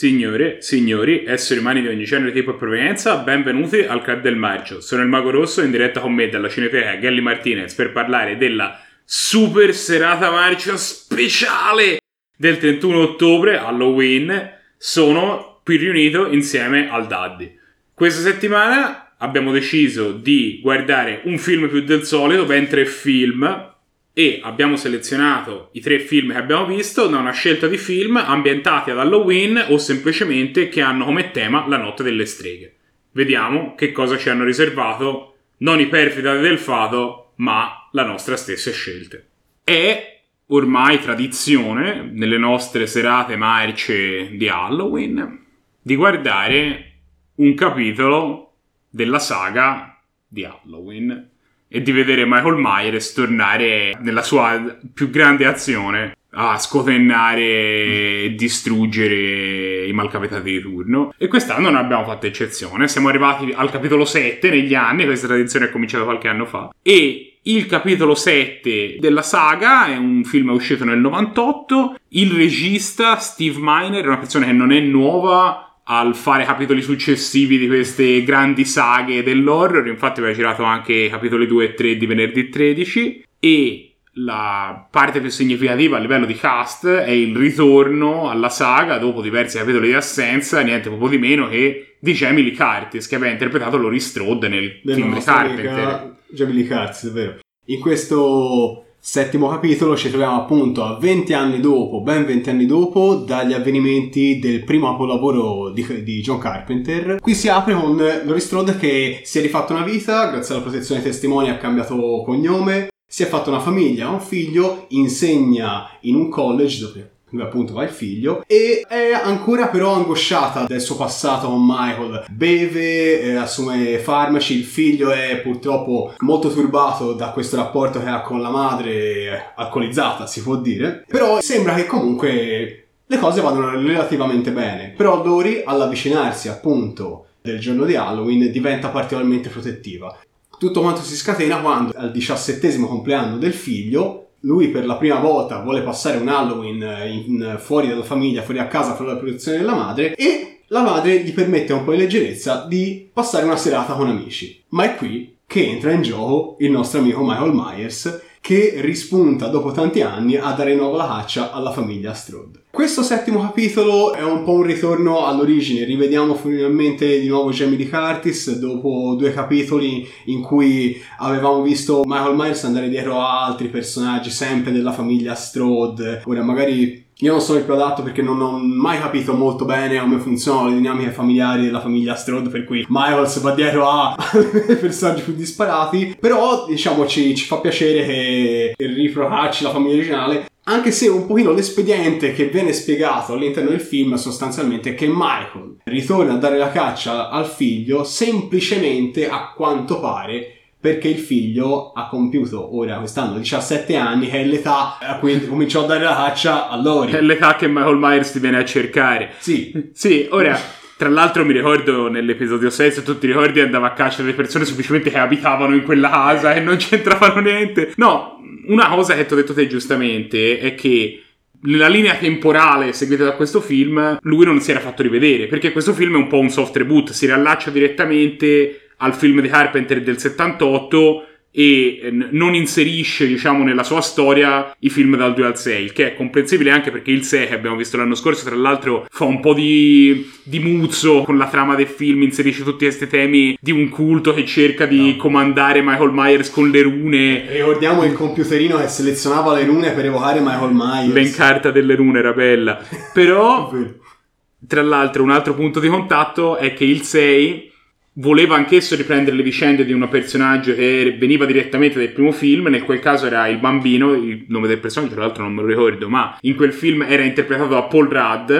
Signore, signori, esseri umani di ogni genere, tipo e provenienza, benvenuti al Club del Marcio. Sono il Mago Rosso in diretta con me dalla Cineteca Gelli Martinez per parlare della super serata marcio speciale del 31 ottobre, Halloween. Sono qui riunito insieme al Daddy. Questa settimana abbiamo deciso di guardare un film più del solito, ben tre film, e abbiamo selezionato i tre film che abbiamo visto da una scelta di film ambientati ad Halloween o semplicemente che hanno come tema la notte delle streghe. Vediamo che cosa ci hanno riservato non i perfidi del fato, ma la nostra stessa scelta. È ormai tradizione nelle nostre serate marce di Halloween di guardare un capitolo della saga di Halloween e di vedere Michael Myers tornare nella sua più grande azione a scotennare e distruggere i malcapitati di turno. E quest'anno non abbiamo fatto eccezione. Siamo arrivati al capitolo 7 negli anni, questa tradizione è cominciata qualche anno fa. E il capitolo 7 della saga è un film uscito nel 98. Il regista Steve Miner è una persona che non è nuova al fare capitoli successivi di queste grandi saghe dell'horror. Infatti aveva girato anche capitoli 2 e 3 di venerdì 13 e la parte più significativa a livello di cast è il ritorno alla saga dopo diversi capitoli di assenza, niente poco di meno che di Jamie Lee Curtis che aveva interpretato Laurie Strode nel Della film di Carpenter. amica Jamie Lee Curtis, vero. In questo settimo capitolo ci troviamo appunto a 20 anni dopo, ben 20 anni dopo, dagli avvenimenti del primo capolavoro di, di John Carpenter. Qui si apre con Laurie Strode che si è rifatto una vita, grazie alla protezione dei testimoni ha cambiato cognome, si è fatto una famiglia, un figlio, insegna in un college dove appunto va il figlio e è ancora però angosciata del suo passato con Michael. Beve, eh, assume farmaci il figlio è purtroppo molto turbato da questo rapporto che ha con la madre alcolizzata si può dire però sembra che comunque le cose vadano relativamente bene. Però Lori all'avvicinarsi appunto del giorno di Halloween diventa particolarmente protettiva. Tutto quanto si scatena quando al diciassettesimo compleanno del figlio lui per la prima volta vuole passare un Halloween eh, in- fuori dalla famiglia, fuori a casa, fuori dalla protezione della madre e la madre gli permette un po' di leggerezza di passare una serata con amici. Ma è qui che entra in gioco il nostro amico Michael Myers che rispunta dopo tanti anni a dare nuovo la caccia alla famiglia Strode. Questo settimo capitolo è un po' un ritorno all'origine, rivediamo finalmente di nuovo Jamie Lee Curtis dopo due capitoli in cui avevamo visto Michael Myers andare dietro a altri personaggi sempre della famiglia Strode. Ora magari io non sono il più adatto perché non ho mai capito molto bene come funzionano le dinamiche familiari della famiglia Strode, per cui Miles va dietro a personaggi più disparati, però diciamo ci, ci fa piacere che riprovarci la famiglia originale. Anche se un pochino l'espediente che viene spiegato all'interno del film sostanzialmente è che Michael ritorna a dare la caccia al figlio semplicemente a quanto pare perché il figlio ha compiuto ora quest'anno 17 anni che è l'età a cui cominciò a dare la caccia a Lori. È l'età che Michael Myers ti viene a cercare. Sì, Sì, ora, tra l'altro mi ricordo nell'episodio 6, se tu ti ricordi, andava a caccia delle persone semplicemente che abitavano in quella casa e non c'entravano niente. No, una cosa che ti ho detto te giustamente è che nella linea temporale seguita da questo film, lui non si era fatto rivedere, perché questo film è un po' un soft reboot, si riallaccia direttamente al film di Carpenter del 78 e eh, non inserisce, diciamo, nella sua storia i film dal 2 al 6, il che è comprensibile anche perché il 6 che abbiamo visto l'anno scorso, tra l'altro, fa un po' di, di muzzo con la trama del film, inserisce tutti questi temi di un culto che cerca di comandare Michael Myers con le rune, ricordiamo il computerino che selezionava le rune per evocare Michael Myers. l'encarta delle rune era bella. Però tra l'altro, un altro punto di contatto è che il 6 voleva anch'esso riprendere le vicende di un personaggio che veniva direttamente dal primo film, nel quel caso era il bambino, il nome del personaggio tra l'altro non me lo ricordo, ma in quel film era interpretato da Paul Rudd.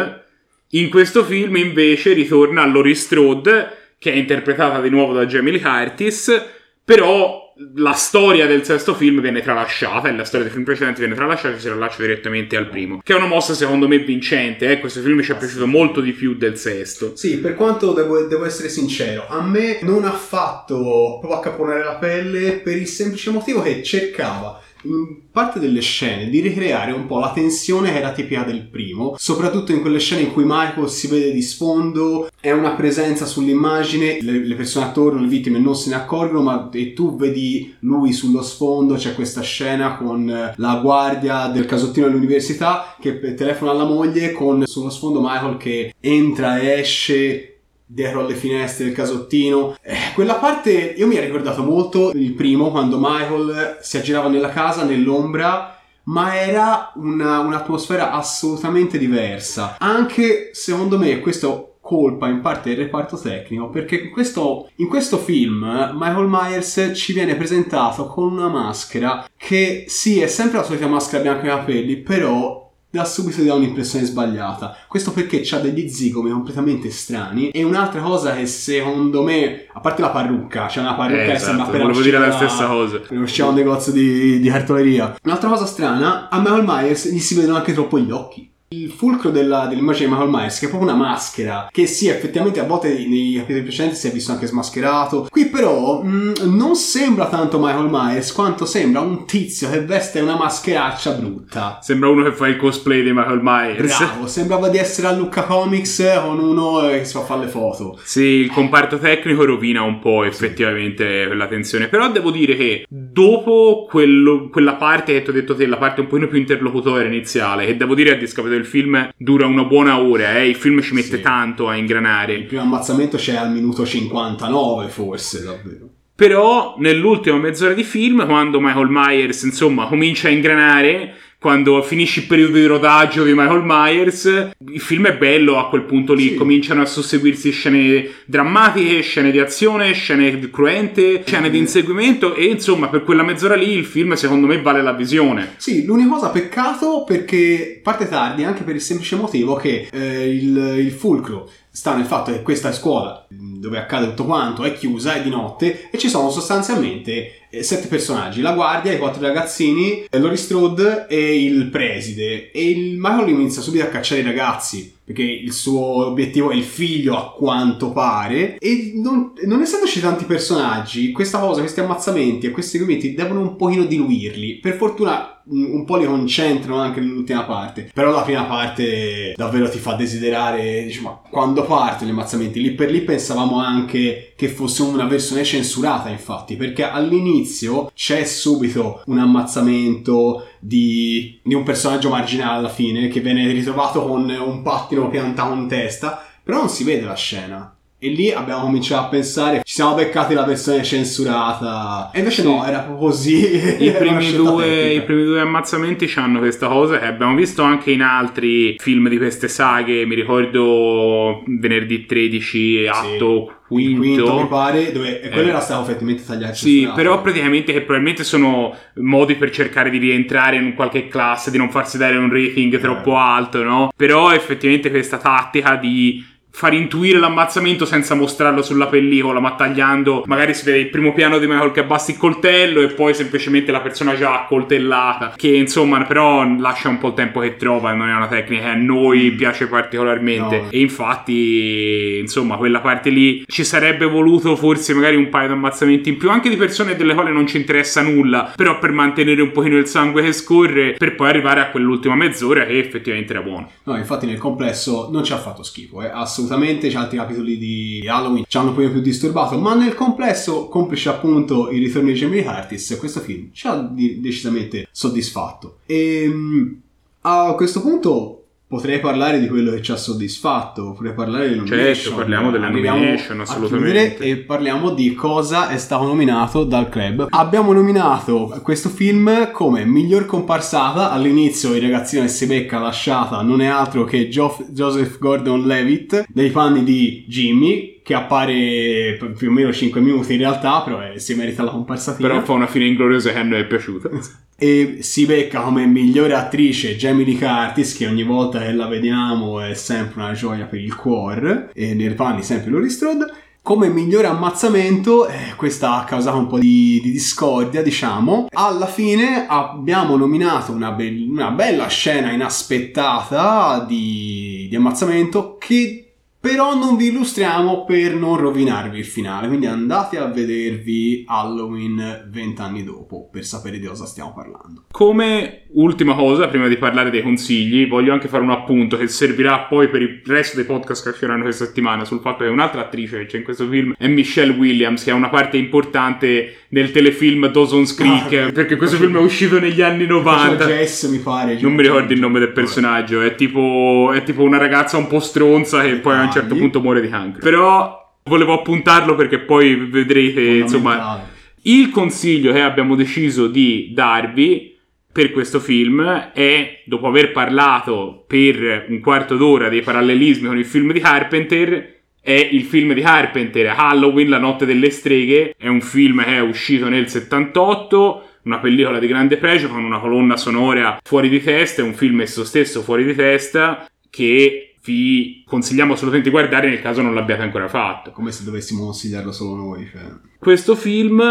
In questo film invece ritorna Laurie Strode, che è interpretata di nuovo da Jamie Lee Curtis, però la storia del sesto film viene tralasciata e la storia dei film precedenti viene tralasciata e si rilascia direttamente al primo. Che è una mossa secondo me vincente, eh? questo film ci è piaciuto molto di più del sesto. Sì, per quanto devo, devo essere sincero, a me non ha fatto proprio accaponare la pelle per il semplice motivo che cercava in parte delle scene di ricreare un po' la tensione che era tipica del primo, soprattutto in quelle scene in cui Michael si vede di sfondo, è una presenza sull'immagine, le, le persone attorno, le vittime non se ne accorgono, ma e tu vedi lui sullo sfondo, c'è questa scena con la guardia del casottino dell'università che telefona alla moglie con sullo sfondo Michael che entra e esce dietro alle finestre del casottino. Eh, quella parte io mi ha ricordato molto il primo, quando Michael si aggirava nella casa, nell'ombra, ma era una, un'atmosfera assolutamente diversa. Anche, secondo me, questo colpa in parte del reparto tecnico perché in questo, in questo, film Michael Myers ci viene presentato con una maschera che sì è sempre la solita maschera bianca e capelli però da subito dà un'impressione sbagliata. Questo perché ha degli zigomi completamente strani. E un'altra cosa che secondo me, a parte la parrucca, c'è una parrucca eh, che esatto, sembra appena volevo dire la stessa cosa. Usciva un negozio di, di cartoleria. Un'altra cosa strana, a Michael Myers gli si vedono anche troppo gli occhi. Il fulcro della, dell'immagine di Michael Myers, che è proprio una maschera, che sì, effettivamente a volte nei capitoli precedenti si è visto anche smascherato. Qui però mh, mm, non sembra tanto Michael Myers quanto sembra un tizio che veste una mascheraccia brutta. Sembra uno che fa il cosplay di Michael Myers. Bravo, sembrava di essere a Lucca Comics con uno che si fa fare le foto. Sì, il comparto tecnico rovina un po' effettivamente sì. la tensione. Però devo dire che dopo quello, quella parte che ti ho detto te, la parte un pochino più interlocutore iniziale, che devo dire a discapito il film dura una buona ora, eh? il film ci mette sì. tanto a ingranare. Il primo ammazzamento c'è al minuto 59 forse, davvero. Però nell'ultima mezz'ora di film, quando Michael Myers insomma comincia a ingranare, quando finisce il periodo di rodaggio di Michael Myers, il film è bello a quel punto lì, sì. cominciano a susseguirsi scene drammatiche, scene di azione, scene cruente, scene di inseguimento e insomma per quella mezz'ora lì il film secondo me vale la visione. Sì, l'unica cosa peccato perché parte tardi anche per il semplice motivo che eh, il, il fulcro sta nel fatto che questa scuola dove accade tutto quanto è chiusa, è di notte e ci sono sostanzialmente sette personaggi, la guardia, i quattro ragazzini, Lori Strode e il preside. E il Michael inizia subito a cacciare i ragazzi perché il suo obiettivo è il figlio a quanto pare. E non, non essendoci tanti personaggi questa cosa, questi ammazzamenti e questi commenti devono un pochino diluirli. Per fortuna un po' li concentrano anche nell'ultima parte. Però la prima parte davvero ti fa desiderare diciamo quando partono gli ammazzamenti? Lì per lì pensavamo anche che fosse una versione censurata infatti. Perché all'inizio c'è subito un ammazzamento di, di un personaggio marginale alla fine che viene ritrovato con un pattino piantato in testa, però non si vede la scena. E lì abbiamo cominciato a pensare, ci siamo beccati la versione censurata. E invece sì. no, era proprio così. I primi, due, I primi, due, ammazzamenti hanno questa cosa che abbiamo visto anche in altri film di queste saghe. Mi ricordo venerdì 13, atto sì quinto. quinto mi pare, dove quello eh, era stato effettivamente tagliato. Sì, però praticamente che probabilmente sono modi per cercare di rientrare in qualche classe, di non farsi dare un rating eh. troppo alto, no? Però effettivamente questa tattica di far intuire l'ammazzamento senza mostrarlo sulla pellicola, ma tagliando, magari si vede il primo piano di Michael che abbassa il coltello e poi semplicemente la persona già accoltellata, che insomma però lascia un po' il tempo che trova, non è una tecnica che a noi mm. piace particolarmente no. e infatti insomma quella parte lì ci sarebbe voluto forse magari un paio di ammazzamenti in più, anche di persone delle quali non ci interessa nulla, però per mantenere un pochino il sangue che scorre, per poi arrivare a quell'ultima mezz'ora che effettivamente era buono. No, infatti nel complesso non ci ha fatto schifo, eh, assolutamente assolutamente, c'è altri capitoli di Halloween ci hanno un po' più disturbato, ma nel complesso, complice appunto il ritorno di Jamie Curtis, questo film ci ha decisamente soddisfatto. E ehm, a questo punto potrei parlare di quello che ci ha soddisfatto, potrei parlare delle nomination. Certo, parliamo delle nomination, assolutamente. E parliamo di cosa è stato nominato dal club. Abbiamo nominato questo film come miglior comparsata. All'inizio il ragazzino che si becca lasciata non è altro che jo- Joseph Gordon-Levitt dei panni di Jimmy, che appare più o meno 5 minuti in realtà, però è, si merita la comparsatina. Però fa una fine ingloriosa che a noi è piaciuta. e si becca come migliore attrice Jamie Lee Curtis, che ogni volta che la vediamo è sempre una gioia per il cuore, e nei panni sempre Laurie Strode. Come migliore ammazzamento, eh, questa ha causato un po' di, di, discordia, diciamo. Alla fine abbiamo nominato una, be- una bella scena inaspettata di, di ammazzamento che Però non vi illustriamo per non rovinarvi il finale, quindi andate a vedervi Halloween vent'anni dopo per sapere di cosa stiamo parlando. Come ultima cosa, prima di parlare dei consigli, voglio anche fare un appunto che servirà poi per il resto dei podcast che usciranno questa settimana sul fatto che un'altra attrice che c'è in questo film è Michelle Williams, che ha una parte importante nel telefilm Dawson's Creek, ah, perché questo film è uscito negli anni 90. Jess, mi pare. Non mi ricordo il nome del personaggio, è tipo, è tipo una ragazza un po' stronza che poi a un certo punto muore di cancro. Però volevo appuntarlo perché poi vedrete, insomma, il consiglio che abbiamo deciso di darvi per questo film è, dopo aver parlato per un quarto d'ora dei parallelismi con il film di Carpenter, è il film di Carpenter, Halloween, La notte delle streghe, è un film che è uscito nel 78, una pellicola di grande pregio con una colonna sonora fuori di testa, è un film esso stesso fuori di testa che vi consigliamo assolutamente di guardare nel caso non l'abbiate ancora fatto. Come se dovessimo consigliarlo solo noi. Cioè. Questo film,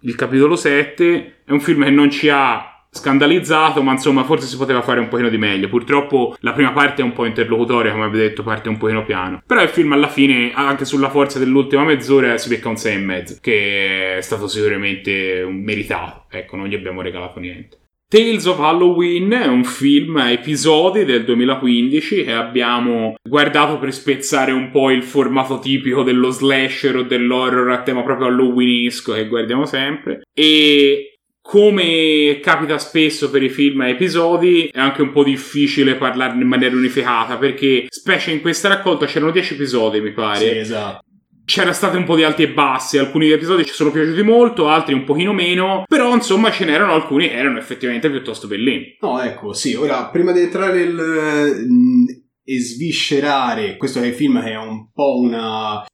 il capitolo 7, è un film che non ci ha scandalizzato, ma insomma forse si poteva fare un pochino di meglio. Purtroppo la prima parte è un po' interlocutoria, come avete detto, parte un pochino piano. Però il film alla fine, anche sulla forza dell'ultima mezz'ora, si becca un 6,5, che è stato sicuramente meritato. Ecco, non gli abbiamo regalato niente. Tales of Halloween è un film a episodi del 2015 che abbiamo guardato per spezzare un po' il formato tipico dello slasher o dell'horror a tema proprio halloweenesco che guardiamo sempre e come capita spesso per i film a episodi, è anche un po' difficile parlarne in maniera unificata perché, specie in questa raccolta, c'erano 10 episodi, mi pare. Sì, esatto. C'era state un po' di alti e bassi, alcuni episodi ci sono piaciuti molto, altri un pochino meno, però insomma ce n'erano alcuni che erano effettivamente piuttosto bellini. No, ecco, sì, ora prima di entrare nel, e sviscerare questo è il film che è un po' una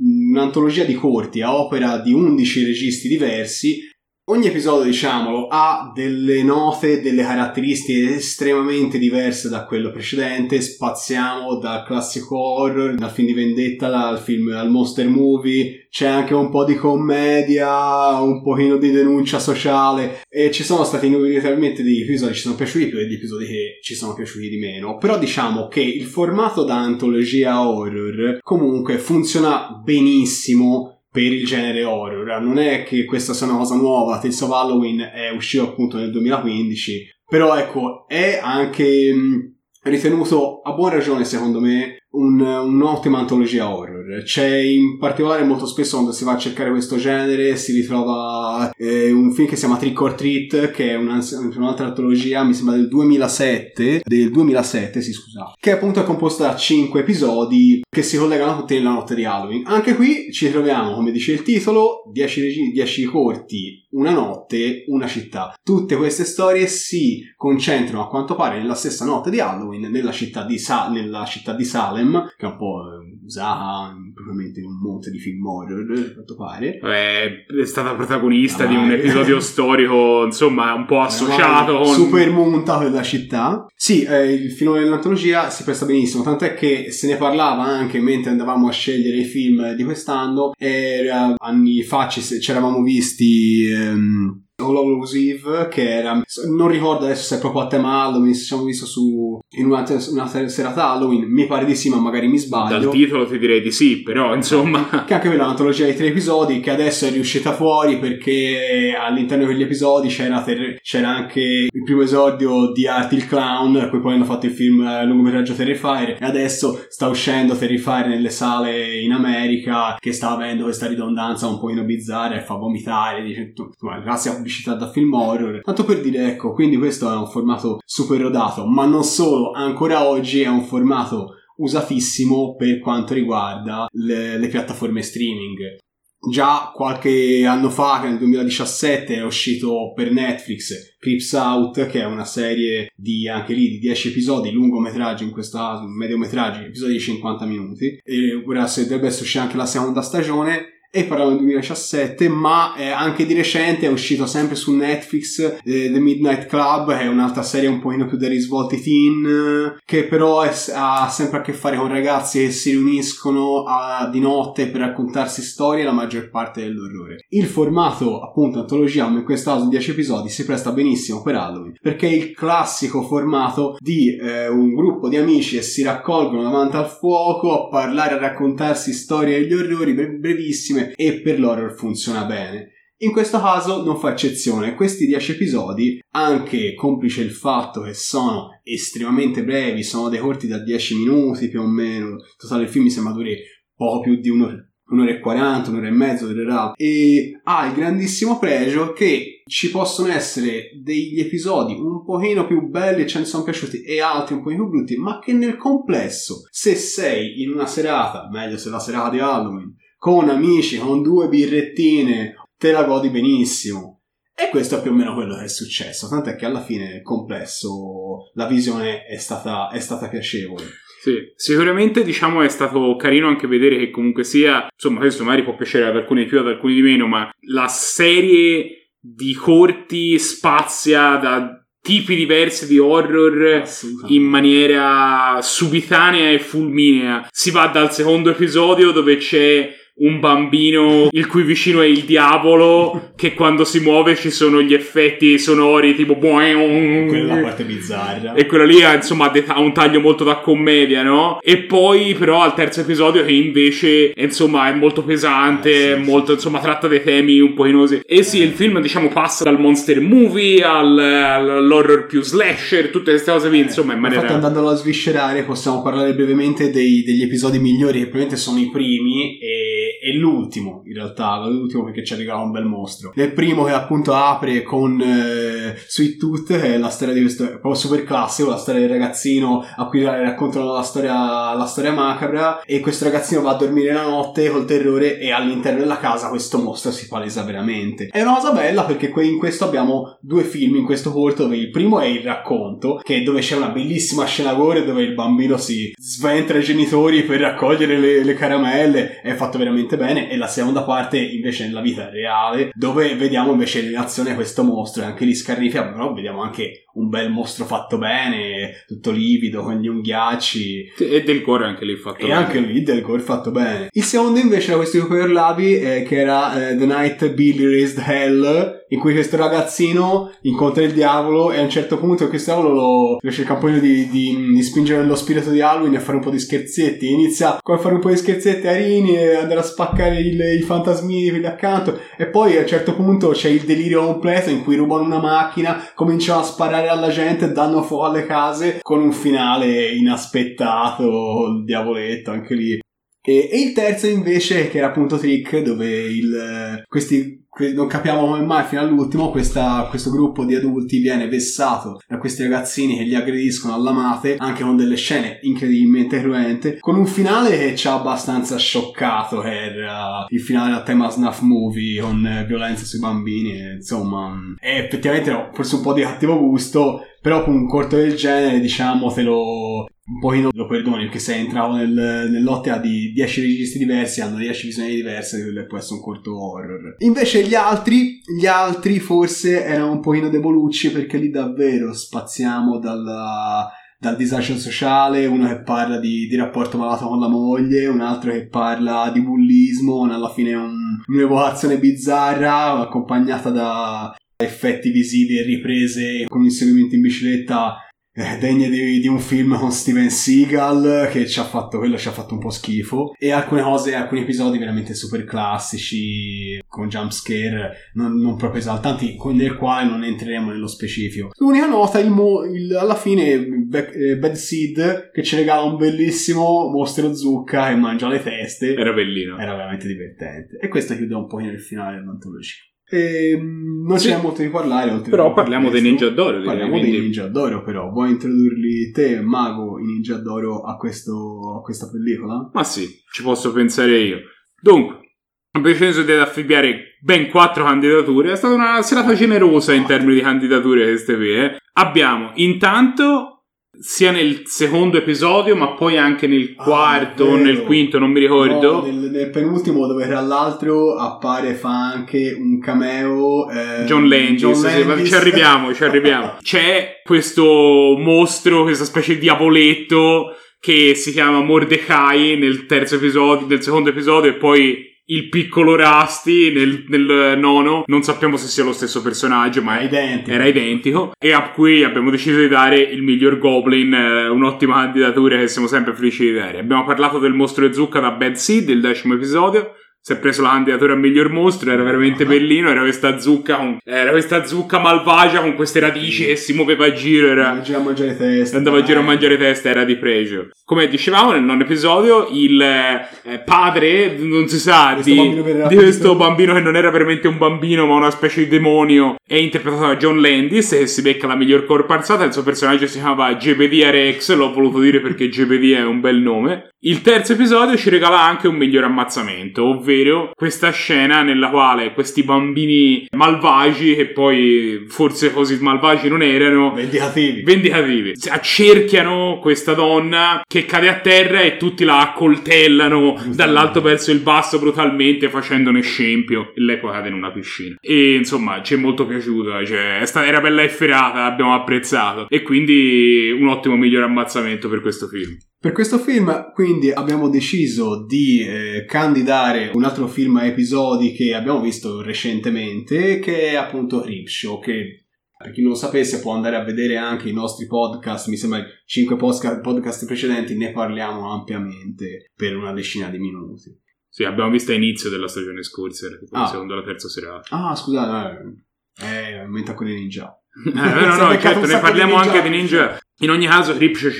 un'antologia di corti a opera di 11 registi diversi Ogni episodio, diciamolo, ha delle note, delle caratteristiche estremamente diverse da quello precedente. Spaziamo dal classico horror, dal film di vendetta, dal film al monster movie. C'è anche un po' di commedia, un pochino di denuncia sociale. E ci sono stati inevitabilmente degli episodi che ci sono piaciuti più e degli episodi che ci sono piaciuti di meno. Però diciamo che il formato da antologia horror comunque funziona benissimo per il genere horror. Non è che questa sia una cosa nuova, Tales of Halloween è uscito appunto nel 2015, però ecco, è anche mh, ritenuto a buona ragione secondo me un, un'ottima antologia horror. C'è in particolare molto spesso quando si va a cercare questo genere si ritrova eh, un film che si chiama Trick or Treat, che è una, un'altra antologia, mi sembra del 2007, del 2007, sì scusa, che appunto è composta da 5 episodi che si collegano tutti nella notte di Halloween. Anche qui ci troviamo, come dice il titolo, 10, 10 corti, una notte, una città. Tutte queste storie si concentrano a quanto pare nella stessa notte di Halloween, nella città di, Sa- nella città di Salem Salem, che è un po' eh, usata probabilmente in un monte di film horror, a quanto pare. È, è stata protagonista ah, di un episodio storico, insomma, un po' associato con... Super montato della città. Sì, eh, il filone dell'antologia si presta benissimo, tant'è che se ne parlava anche mentre andavamo a scegliere i film di quest'anno, era anni fa ci, ci eravamo visti... Ehm, All Hallows Eve che era non ricordo adesso se è proprio a tema Halloween se siamo visto su in una, una serata Halloween mi pare di sì ma magari mi sbaglio. Dal titolo ti direi di sì però insomma. che anche quella è un'antologia di tre episodi che adesso è riuscita fuori perché all'interno di quegli episodi c'era, ter- c'era anche il primo esordio di Art il Clown poi poi hanno fatto il film eh, lungometraggio Terrifier e adesso sta uscendo Terrifier nelle sale in America che sta avendo questa ridondanza un po' bizzarra e fa vomitare dice, insomma, grazie a pubblicità da film horror. Tanto per dire, ecco, quindi questo è un formato super rodato, ma non solo, ancora oggi è un formato usatissimo per quanto riguarda le, le piattaforme streaming. Già qualche anno fa, nel 2017, è uscito per Netflix Crips Out, che è una serie di anche lì di 10 episodi, lungometraggi in questo caso, mediometraggi, episodi di 50 minuti. E ora se dovrebbe uscire anche la seconda stagione e parliamo del 2017, ma eh, anche di recente è uscito sempre su Netflix eh, The Midnight Club, è un'altra serie un pochino più dei risvolti teen, che però è, ha sempre a che fare con ragazzi che si riuniscono a, di notte per raccontarsi storie la maggior parte dell'orrore. Il formato, appunto, antologia, come in questo caso 10 episodi, si presta benissimo per Halloween, perché è il classico formato di eh, un gruppo di amici che si raccolgono davanti al fuoco a parlare, a raccontarsi storie degli orrori brevissime e per l'horror funziona bene. In questo caso non fa eccezione, questi 10 episodi, anche complice il fatto che sono estremamente brevi, sono dei corti da 10 minuti più o meno, il totale del film mi sembra duri poco più di un'ora, un'ora e 40, un'ora e mezzo durerà, e ha il grandissimo pregio che ci possono essere degli episodi un pochino più belli e ce ne sono piaciuti e altri un pochino più brutti, ma che nel complesso, se sei in una serata, meglio se la serata di Halloween, con amici, con due birrettine te la godi benissimo. E questo è più o meno quello che è successo, tant'è che alla fine nel complesso la visione è stata, è stata piacevole. Sì, sicuramente diciamo è stato carino anche vedere che comunque sia, insomma questo magari può piacere ad alcuni di più, ad alcuni di meno, ma la serie di corti spazia da tipi diversi di horror in maniera subitanea e fulminea. Si va dal secondo episodio dove c'è un bambino il cui vicino è il diavolo che quando si muove ci sono gli effetti sonori tipo quella la parte bizzarra. E quella lì ha insomma ha un taglio molto da commedia no? e poi però al terzo episodio che invece insomma è molto pesante eh, sì, molto insomma tratta dei temi un po' inosi. E sì il film diciamo passa dal monster movie al, all'horror più slasher tutte queste cose qui insomma in maniera infatti andandolo a sviscerare possiamo parlare brevemente dei, degli episodi migliori che probabilmente sono i primi e è l'ultimo in realtà, l'ultimo perché ci arriva un bel mostro. È il primo che appunto apre con eh, Sweet Tooth, che è la storia di questo, proprio super classico, la storia del ragazzino a cui raccontano la storia, la storia macabra e questo ragazzino va a dormire la notte col terrore e all'interno della casa questo mostro si palesa veramente. È una cosa bella perché in questo abbiamo due film in questo corto dove il primo è il racconto, che è dove c'è una bellissima scena gore dove il bambino si sventra i genitori per raccogliere le, le caramelle, è fatto veramente veramente bene e la seconda parte invece nella vita reale dove vediamo invece in azione questo mostro e anche lì scarnifia però vediamo anche un bel mostro fatto bene tutto livido con gli unghiacci. E del core anche lì fatto e bene. e anche lì del core fatto bene. Il secondo invece era questo di cui parlavi eh, che era eh, The Night Billy Raised Hell in cui questo ragazzino incontra il diavolo e a un certo punto questo diavolo lo riesce il un di, di, di, spingere lo spirito di Halloween e fare un po' di scherzetti. Inizia con fare un po' di scherzetti a Rini e andare a spaccare il, i fantasmini lì accanto. E poi a un certo punto c'è il delirio completo in cui rubano una macchina cominciano a sparare alla gente danno fuoco alle case con un finale inaspettato il diavoletto anche lì. E, e, il terzo invece che era appunto Trick dove il, questi non capiamo come mai fino all'ultimo questa, questo gruppo di adulti viene vessato da questi ragazzini che li aggrediscono alla mate anche con delle scene incredibilmente cruente con un finale che ci ha abbastanza scioccato che era il finale a tema snuff movie con eh, violenza sui bambini insomma è effettivamente no, forse un po' di cattivo gusto però con un corto del genere diciamo te lo un pochino lo perdoni perché se entravo nel, nell'ottica di 10 registi diversi hanno 10 visioni diverse quello può essere un corto horror. Invece gli altri gli altri forse erano un pochino debolucci perché lì davvero spaziamo dalla dal disagio sociale, uno che parla di, di, rapporto malato con la moglie, un altro che parla di bullismo, alla fine un, un'evocazione bizzarra accompagnata da effetti visivi e riprese con inseguimenti in bicicletta degne di, di, un film con Steven Seagal che ci ha fatto quello ci ha fatto un po' schifo. E alcune cose alcuni episodi veramente super classici con jumpscare non, non proprio esaltanti nel quale non entreremo nello specifico. L'unica nota il mo, il, alla fine Be- eh, Bad Seed che ci regala un bellissimo mostro zucca che mangia le teste. Era bellino. Era veramente divertente. E questo chiude un po' il finale dell'antologia ehm, non sì. c'è molto di parlare. Però parliamo dei Ninja d'Oro. Parliamo quindi... dei Ninja d'Oro, però. Vuoi introdurli te, Mago, i Ninja d'Oro a, questo, a questa pellicola? Ma sì, ci posso pensare io. Dunque, abbiamo deciso di affibbiare ben quattro candidature. È stata una serata generosa in termini di candidature queste qui. Eh. Abbiamo intanto sia nel secondo episodio, ma poi anche nel Ah, quarto o nel quinto, non mi ricordo. No, nel, nel penultimo, dove tra l'altro appare, fa anche un cameo. eh, John Landis, John sì, sì, Landis. ci arriviamo, ci arriviamo. C'è questo mostro, questa specie di diavoletto che si chiama Mordecai nel terzo episodio, nel secondo episodio e poi il piccolo Rusty nel, nel nono. Non sappiamo se sia lo stesso personaggio, ma identico. era identico e a cui abbiamo deciso di dare il miglior Goblin, eh, un'ottima candidatura che siamo sempre felici di dare. Abbiamo parlato del mostro e zucca da Bad Seed, il decimo episodio. Si è preso la candidatura a miglior mostro, era veramente bellino, era questa zucca, con- era questa zucca malvagia con queste radici che si muoveva a giro, era, Andava a mangiare testa. andava a giro a Eh. mangiare testa, era di pregio. Come dicevamo nel nono episodio, il eh, padre, non si sa, Questo di, di questo bambino che non era veramente un bambino ma una specie di demonio, è interpretato da John Landis e si becca la miglior corparzata. Il suo personaggio si chiamava Gebedia Rex, l'ho voluto dire perché Gebedia è un bel nome. Il terzo episodio ci regala anche un miglior ammazzamento, ovvero questa scena nella quale questi bambini malvagi, che poi forse così malvagi non erano, Vendicativi. vendicativi. Accerchiano questa donna che cade a terra e tutti la accoltellano dall'alto verso il basso brutalmente facendone scempio. E lei poi cade in una piscina. E insomma, ci è molto piaciuta. Cioè, era bella efferata, abbiamo apprezzato. E quindi un ottimo miglior ammazzamento per questo film. Per questo film, quindi, abbiamo deciso di eh, candidare un altro film a episodi che abbiamo visto recentemente, che è appunto Creepshow, che per chi non lo sapesse può andare a vedere anche i nostri podcast, mi sembra 5 podcast, precedenti, ne parliamo ampiamente per una decina di minuti. Sì, abbiamo visto a inizio della stagione scorsa, la Ah. seconda o la terza serata. Ah, scusate, eh, eh, mente con i ninja. Eh, no, no, certo, ne parliamo di anche di Ninja. In ogni caso, Creepshow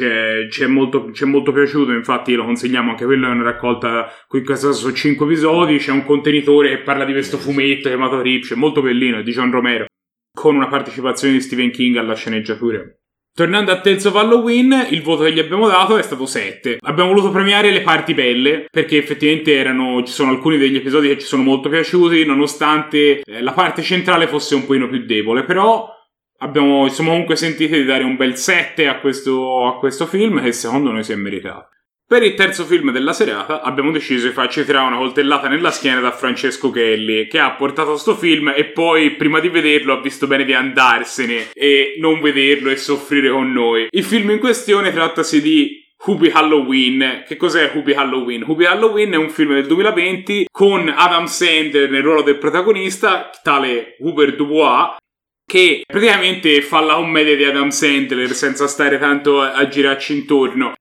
ci è, molto, molto piaciuto, infatti lo consigliamo, anche quello è una raccolta, qui in questo caso sono 5 episodi, c'è un contenitore che parla di questo fumetto chiamato è molto bellino, è di John Romero, con una partecipazione di Stephen King alla sceneggiatura. Tornando a Tales of Halloween, il voto che gli abbiamo dato è stato 7. Abbiamo voluto premiare le parti belle, perché effettivamente erano, ci sono alcuni degli episodi che ci sono molto piaciuti, nonostante eh, la parte centrale fosse un pochino più debole, però abbiamo, siamo comunque sentiti di dare un bel 7 a questo, a questo film che secondo noi si è meritato. Per il terzo film della serata abbiamo deciso di farci tirare una coltellata nella schiena da Francesco Kelly, che ha portato sto film e poi prima di vederlo ha visto bene di andarsene e non vederlo e soffrire con noi. Il film in questione trattasi di Hubie Halloween. Che cos'è Hubie Halloween? Hubie Halloween è un film del 2020 con Adam Sandler nel ruolo del protagonista, tale Hubert Dubois, che praticamente fa la commedia di Adam Sandler senza stare tanto a, a girarci intorno.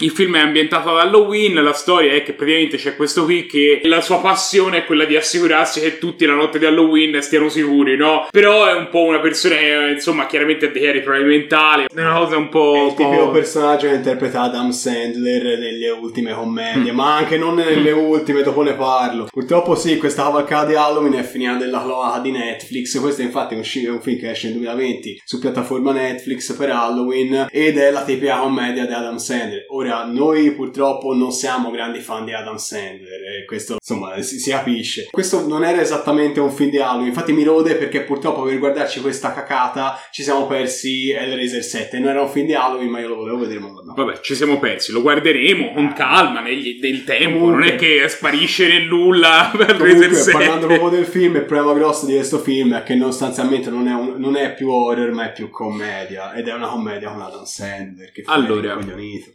Il film è ambientato ad Halloween, la storia è che praticamente c'è questo qui che la sua passione è quella di assicurarsi che tutti la notte di Halloween stiano sicuri, no? Però è un po' una persona che, insomma, chiaramente ha dei chiari problemi mentali, è una cosa un po'... È il po'- tipico personaggio che interpreta Adam Sandler nelle ultime commedie, ma anche non nelle ultime, dopo ne parlo. Purtroppo sì, questa cavalcata di Halloween è finita nella cloaca di Netflix. Questo è infatti un, sci- un film che esce nel 2020 su piattaforma Netflix per Halloween ed è la tipica commedia di Adam Sandler. Ora, noi purtroppo non siamo grandi fan di Adam Sandler e questo insomma si, si capisce. Questo non era esattamente un film di Halloween, infatti mi rode perché purtroppo per guardarci questa cacata ci siamo persi Hellraiser 7. Non era un film di Halloween, ma io lo volevo vedere, ma no. Vabbè, ci siamo persi, lo guarderemo con calma negli, nel tempo, Comunque- non è che sparisce nel nulla Razer 7. parlando proprio del film, il problema grosso di questo film è che non, sostanzialmente non è, un- non è più horror, ma è più commedia. Ed è una commedia con Adam Sandler. Che fa Allora.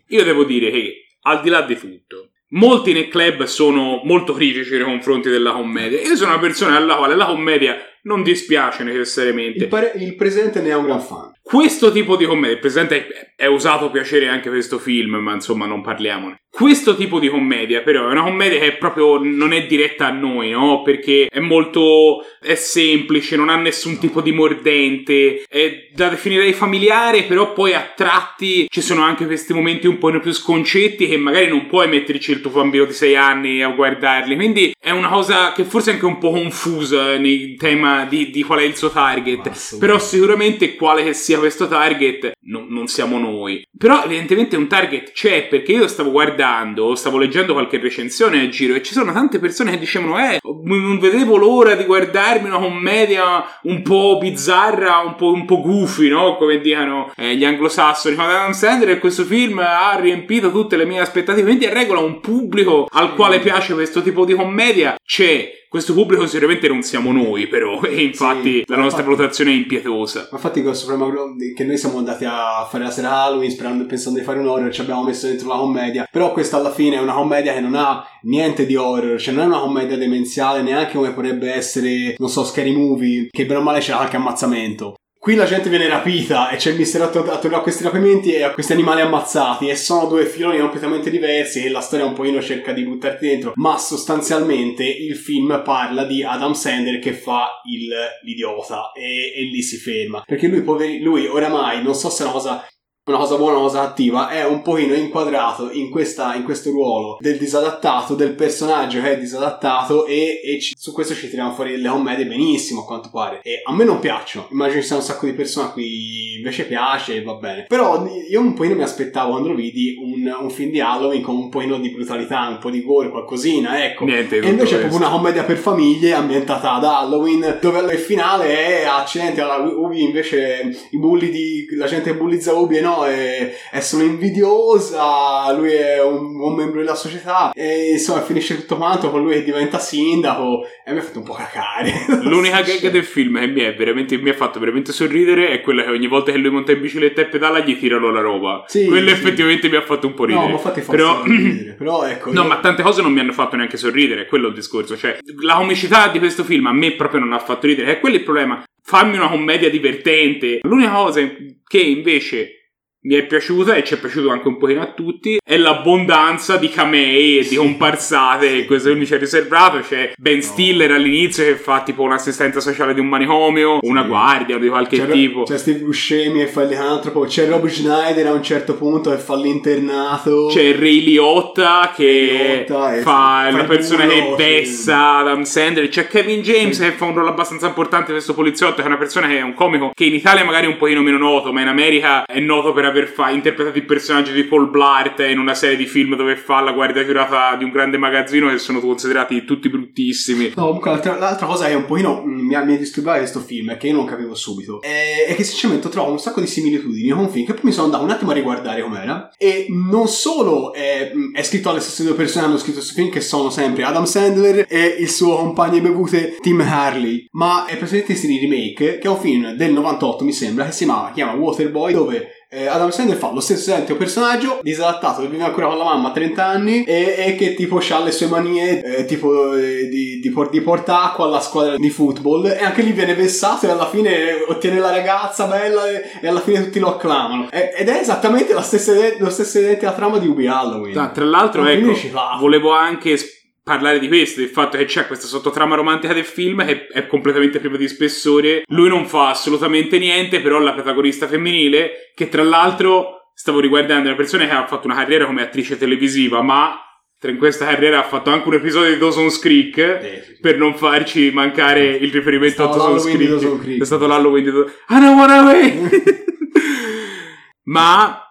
Io devo dire che, al di là di tutto, molti nel club sono molto critici nei confronti della commedia. Io sono una persona alla quale la commedia non dispiace necessariamente. Il, pare- il presente ne è un gran fan. Questo tipo di commedia, il presente è, è usato piacere anche questo film, ma insomma non parliamone. Questo tipo di commedia, però, è una commedia che proprio non è diretta a noi, no? Perché è molto è semplice, non ha nessun tipo di mordente, è da definire familiare, però poi a tratti ci sono anche questi momenti un po' più sconcetti che magari non puoi metterci il tuo bambino di 6 anni a guardarli. Quindi è una cosa che forse è anche un po' confusa nel tema di, di qual è il suo target. Però sicuramente quale che sia questo target no- non siamo noi. Però evidentemente un target c'è perché io stavo guardando, stavo leggendo qualche recensione a giro e ci sono tante persone che dicevano eh non vedevo l'ora di guardarmi una commedia un po' bizzarra, un po', un po goofy, no? Come dicono eh, gli anglosassoni. Ma Adam Sandler questo film ha riempito tutte le mie aspettative. Quindi a regola un pubblico al quale piace questo tipo di commedia c'è. Questo pubblico sicuramente non siamo noi, però, e infatti Sì, la nostra infatti- valutazione è impietosa. Ma infatti con Suprema Glo- che noi siamo andati a fare la sera Halloween sperando pensando di fare un horror, ci abbiamo messo dentro una commedia. Però questa alla fine è una commedia che non ha niente di horror, cioè non è una commedia demenziale, neanche come potrebbe essere, non so, Scary Movie, che bene o male c'è qualche ammazzamento. Qui la gente viene rapita e c'è il mistero attorno a questi rapimenti e a questi animali ammazzati e sono due filoni completamente diversi e la storia un pochino cerca di buttarti dentro, ma sostanzialmente il film parla di Adam Sandler che fa il, l'idiota e, e lì si ferma. Perché lui, poveri, lui oramai, non so se è una cosa una cosa buona, una cosa cattiva, è un pochino inquadrato in, questa, in questo ruolo del disadattato, del personaggio che è disadattato e, e ci- su questo ci tiriamo fuori delle commedie benissimo a quanto pare. E a me non piacciono, immagino ci sia un sacco di persone a cui invece piace e va bene. Però io un pochino mi aspettavo quando lo vidi un, un film di Halloween con un pochino di brutalità, un po' di gore, qualcosina, ecco. Niente, E invece è proprio una commedia per famiglie ambientata ad Halloween, dove il finale è accidenti alla Ubi invece i bulli di la gente bullizza Ubi e no, è, è solo invidiosa, lui è un buon membro della società e insomma finisce tutto quanto con lui che diventa sindaco e mi ha fatto un po' cacare. L'unica gag del film che mi, è veramente, mi ha fatto veramente sorridere è quella che ogni volta che lui monta in bicicletta e pedala gli tirano la roba. Sì, Quello sì. effettivamente mi ha fatto un po' No, ridere. ma infatti fa però... ridere, però ecco. No, io- ma tante cose non mi hanno fatto neanche sorridere, quello è il discorso. Cioè, la comicità di questo film a me proprio non ha fatto ridere. E quello è il problema. Fammi una commedia divertente. L'unica cosa che invece mi è piaciuta e ci è piaciuto anche un pochino a tutti è l'abbondanza di camei e di Sì. comparsate che questo film ci ha riservato c'è Ben Stiller all'inizio che fa tipo un'assistenza sociale di un manicomio una Sì. guardia di qualche C'è, tipo c'è Steve Buscemi e fa il licantropo, c'è Rob Schneider a un certo punto che fa l'internato. C'è Ray Liotta che Liotta, fa fa una persona che sì. vessa Adam Sandler. C'è Kevin James che fa un ruolo abbastanza importante questo poliziotto. Che è una persona che è un comico che in Italia magari è un pochino meno noto, ma in America è noto per aver fa- interpretato il personaggio di Paul Blart in una serie di film dove fa la guardia giurata di un grande magazzino che sono considerati tutti bruttissimi. No, comunque l'altra, l'altra cosa che un pochino mm, mi ha, disturbato di questo film è che io non capivo subito. È, è che sinceramente trovo un sacco di similitudini con un film che poi mi sono andato un attimo a riguardare com'era. E non solo è, mm, è scritto alle stesse due persone hanno scritto questo film, che sono sempre Adam Sandler e il suo compagno di bevute Tim Harley. Ma è praticamente di remake, che è un film del 98, mi sembra, che si chiama, chiama Waterboy, dove eh, Adam Sandler fa lo stesso identico personaggio, disadattato, che vive ancora con la mamma a 30 anni e, e che tipo ha le sue manie eh, tipo eh, di, di, por- di portacqua alla squadra di football e anche lì viene vessato e alla fine ottiene la ragazza bella e, e alla fine tutti lo acclamano. E- ed è esattamente la stessa, lo stesso identica trama di Ubi Halloween. Ah, tra l'altro, ecco, volevo anche s- parlare di questo, del fatto che c'è questa sottotrama romantica del film che è completamente priva di spessore. Lui non fa assolutamente niente, però la protagonista femminile, che tra l'altro stavo riguardando, una persona che ha fatto una carriera come attrice televisiva, ma in questa carriera ha fatto anche un episodio di Dawson's Creek. Eh, sì. Per non farci mancare il riferimento a Dawson's Creek. Dawson's Creek. È stato l'Halloween di Dawson's I don't wanna wait! Ma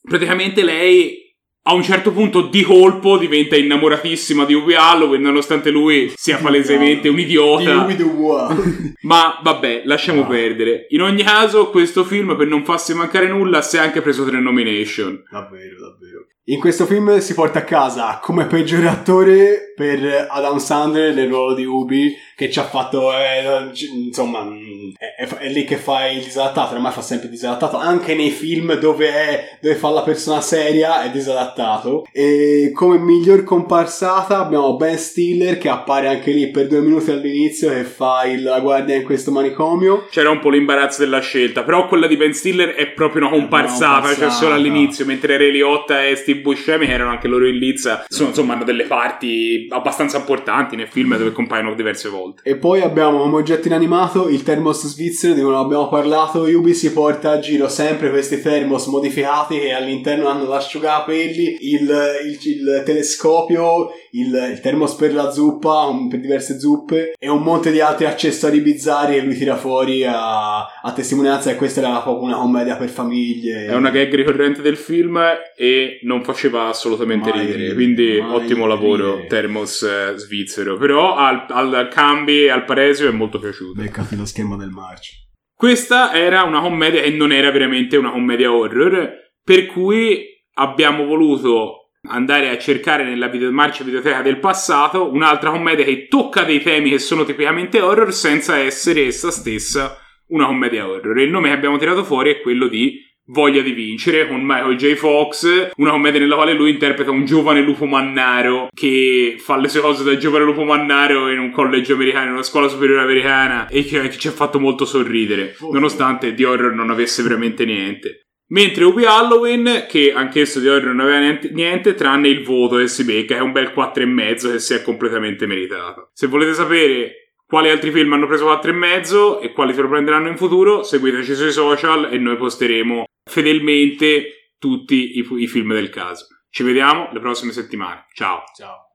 praticamente lei a un certo punto di colpo diventa innamoratissima di Ubi Halloween nonostante lui sia palesemente un Di idiota. Ma vabbè, lasciamo Ah. perdere. In ogni caso, questo film, per non farsi mancare nulla, si è anche preso tre nomination. Davvero, davvero. In questo film si porta a casa come peggiore attore per Adam Sandler nel ruolo di Ubi, che ci ha fatto, eh, insomma, mm, è, è- è lì che fa il disadattato, ormai fa sempre il disadattato, anche nei film dove, è, dove fa la persona seria è disadattato. E come miglior comparsata abbiamo Ben Stiller che appare anche lì per due minuti all'inizio e fa il- la guardia in questo manicomio. C'era un po' l'imbarazzo della scelta, però quella di Ben Stiller è proprio una comparsata, cioè solo all'inizio, mentre Ray Liotta e Steve Buscemi, che erano anche loro in lizza, sono, insomma, hanno delle parti abbastanza importanti nel film dove compaiono diverse volte. E poi abbiamo come oggetto inanimato il Thermos Svizzero di cui non abbiamo parlato, Ubi si porta a giro sempre questi thermos modificati che all'interno hanno l'asciugacapelli, il, il, il telescopio, il, il, termos per la zuppa, un, per diverse zuppe. E un monte di altri accessori bizzarri che lui tira fuori a, a testimonianza che questa era proprio una commedia per famiglie. È una gag ricorrente del film e non faceva assolutamente mai ridere, quindi ottimo lavoro ridere. Termos eh, svizzero, però al, al Cambi e al Paresio è molto piaciuto. Beccati lo schema del marcio. Questa era una commedia e non era veramente una commedia horror, per cui abbiamo voluto andare a cercare nella video, marcia videoteca del passato un'altra commedia che tocca dei temi che sono tipicamente horror senza essere essa stessa una commedia horror. Il nome che abbiamo tirato fuori è quello di Voglia di vincere con Michael J. Fox, una commedia nella quale lui interpreta un giovane lupo mannaro che fa le sue cose da giovane lupo mannaro in un college americano, in una scuola superiore americana e che, che ci ha fatto molto sorridere, nonostante di horror non avesse veramente niente. Mentre Ubi Halloween, che anch'esso di horror non aveva niente, niente, tranne il voto che si becca, è un bel 4,5 che si è completamente meritato. Se volete sapere quali altri film hanno preso 4,5 e quali se lo prenderanno in futuro, seguiteci sui social e noi posteremo fedelmente tutti i, i film del caso. Ci vediamo le prossime settimane. Ciao. Ciao.